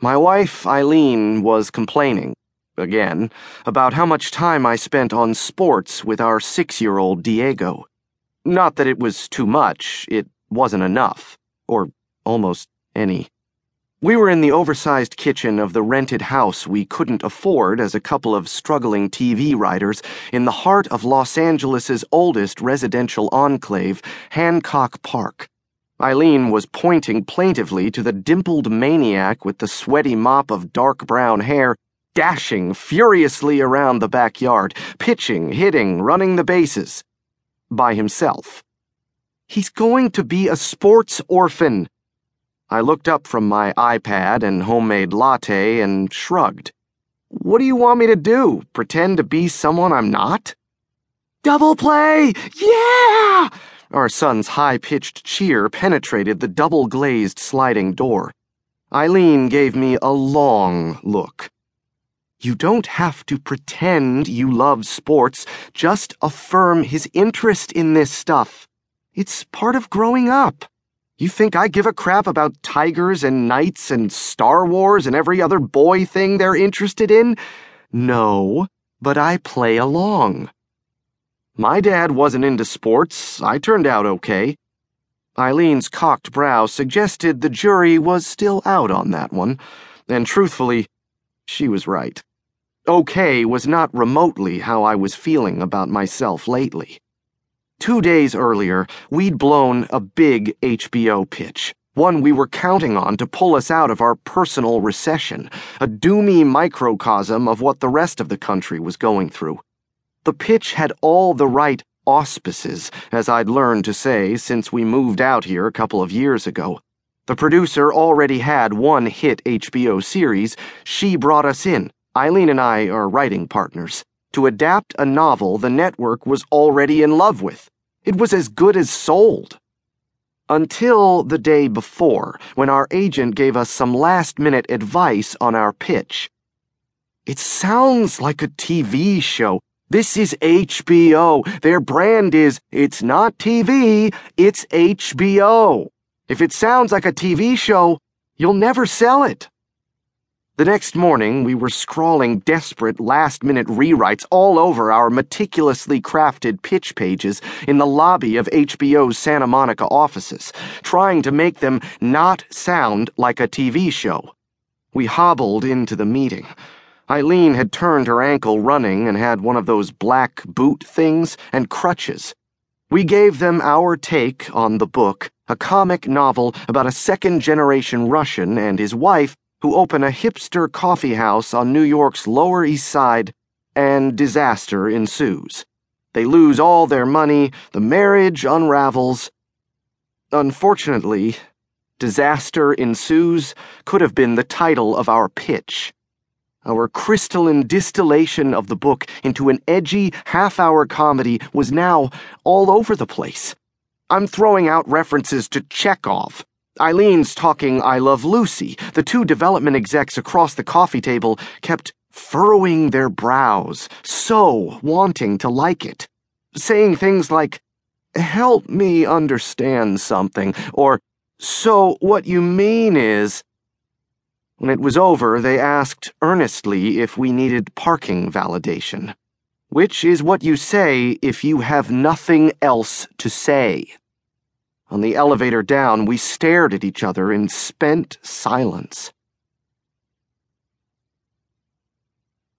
My wife, Eileen, was complaining, again, about how much time I spent on sports with our six year old Diego. Not that it was too much, it wasn't enough, or almost any. We were in the oversized kitchen of the rented house we couldn't afford as a couple of struggling TV writers in the heart of Los Angeles's oldest residential enclave, Hancock Park. Eileen was pointing plaintively to the dimpled maniac with the sweaty mop of dark brown hair, dashing furiously around the backyard, pitching, hitting, running the bases. By himself. He's going to be a sports orphan. I looked up from my iPad and homemade latte and shrugged. What do you want me to do? Pretend to be someone I'm not? Double play! Yeah! Our son's high pitched cheer penetrated the double glazed sliding door. Eileen gave me a long look. You don't have to pretend you love sports, just affirm his interest in this stuff. It's part of growing up. You think I give a crap about tigers and knights and Star Wars and every other boy thing they're interested in? No, but I play along. My dad wasn't into sports. I turned out okay. Eileen's cocked brow suggested the jury was still out on that one, and truthfully, she was right. Okay was not remotely how I was feeling about myself lately. Two days earlier, we'd blown a big HBO pitch, one we were counting on to pull us out of our personal recession, a doomy microcosm of what the rest of the country was going through. The pitch had all the right auspices, as I'd learned to say since we moved out here a couple of years ago. The producer already had one hit HBO series. She brought us in. Eileen and I are writing partners. To adapt a novel the network was already in love with. It was as good as sold. Until the day before, when our agent gave us some last minute advice on our pitch. It sounds like a TV show, this is HBO. Their brand is, it's not TV, it's HBO. If it sounds like a TV show, you'll never sell it. The next morning, we were scrawling desperate last minute rewrites all over our meticulously crafted pitch pages in the lobby of HBO's Santa Monica offices, trying to make them not sound like a TV show. We hobbled into the meeting. Eileen had turned her ankle running and had one of those black boot things and crutches. We gave them our take on the book, a comic novel about a second generation Russian and his wife who open a hipster coffee house on New York's Lower East Side, and disaster ensues. They lose all their money, the marriage unravels. Unfortunately, Disaster Ensues could have been the title of our pitch. Our crystalline distillation of the book into an edgy half hour comedy was now all over the place. I'm throwing out references to Chekhov. Eileen's talking I Love Lucy. The two development execs across the coffee table kept furrowing their brows, so wanting to like it. Saying things like, Help me understand something, or So what you mean is. When it was over, they asked earnestly if we needed parking validation, which is what you say if you have nothing else to say. On the elevator down, we stared at each other in spent silence.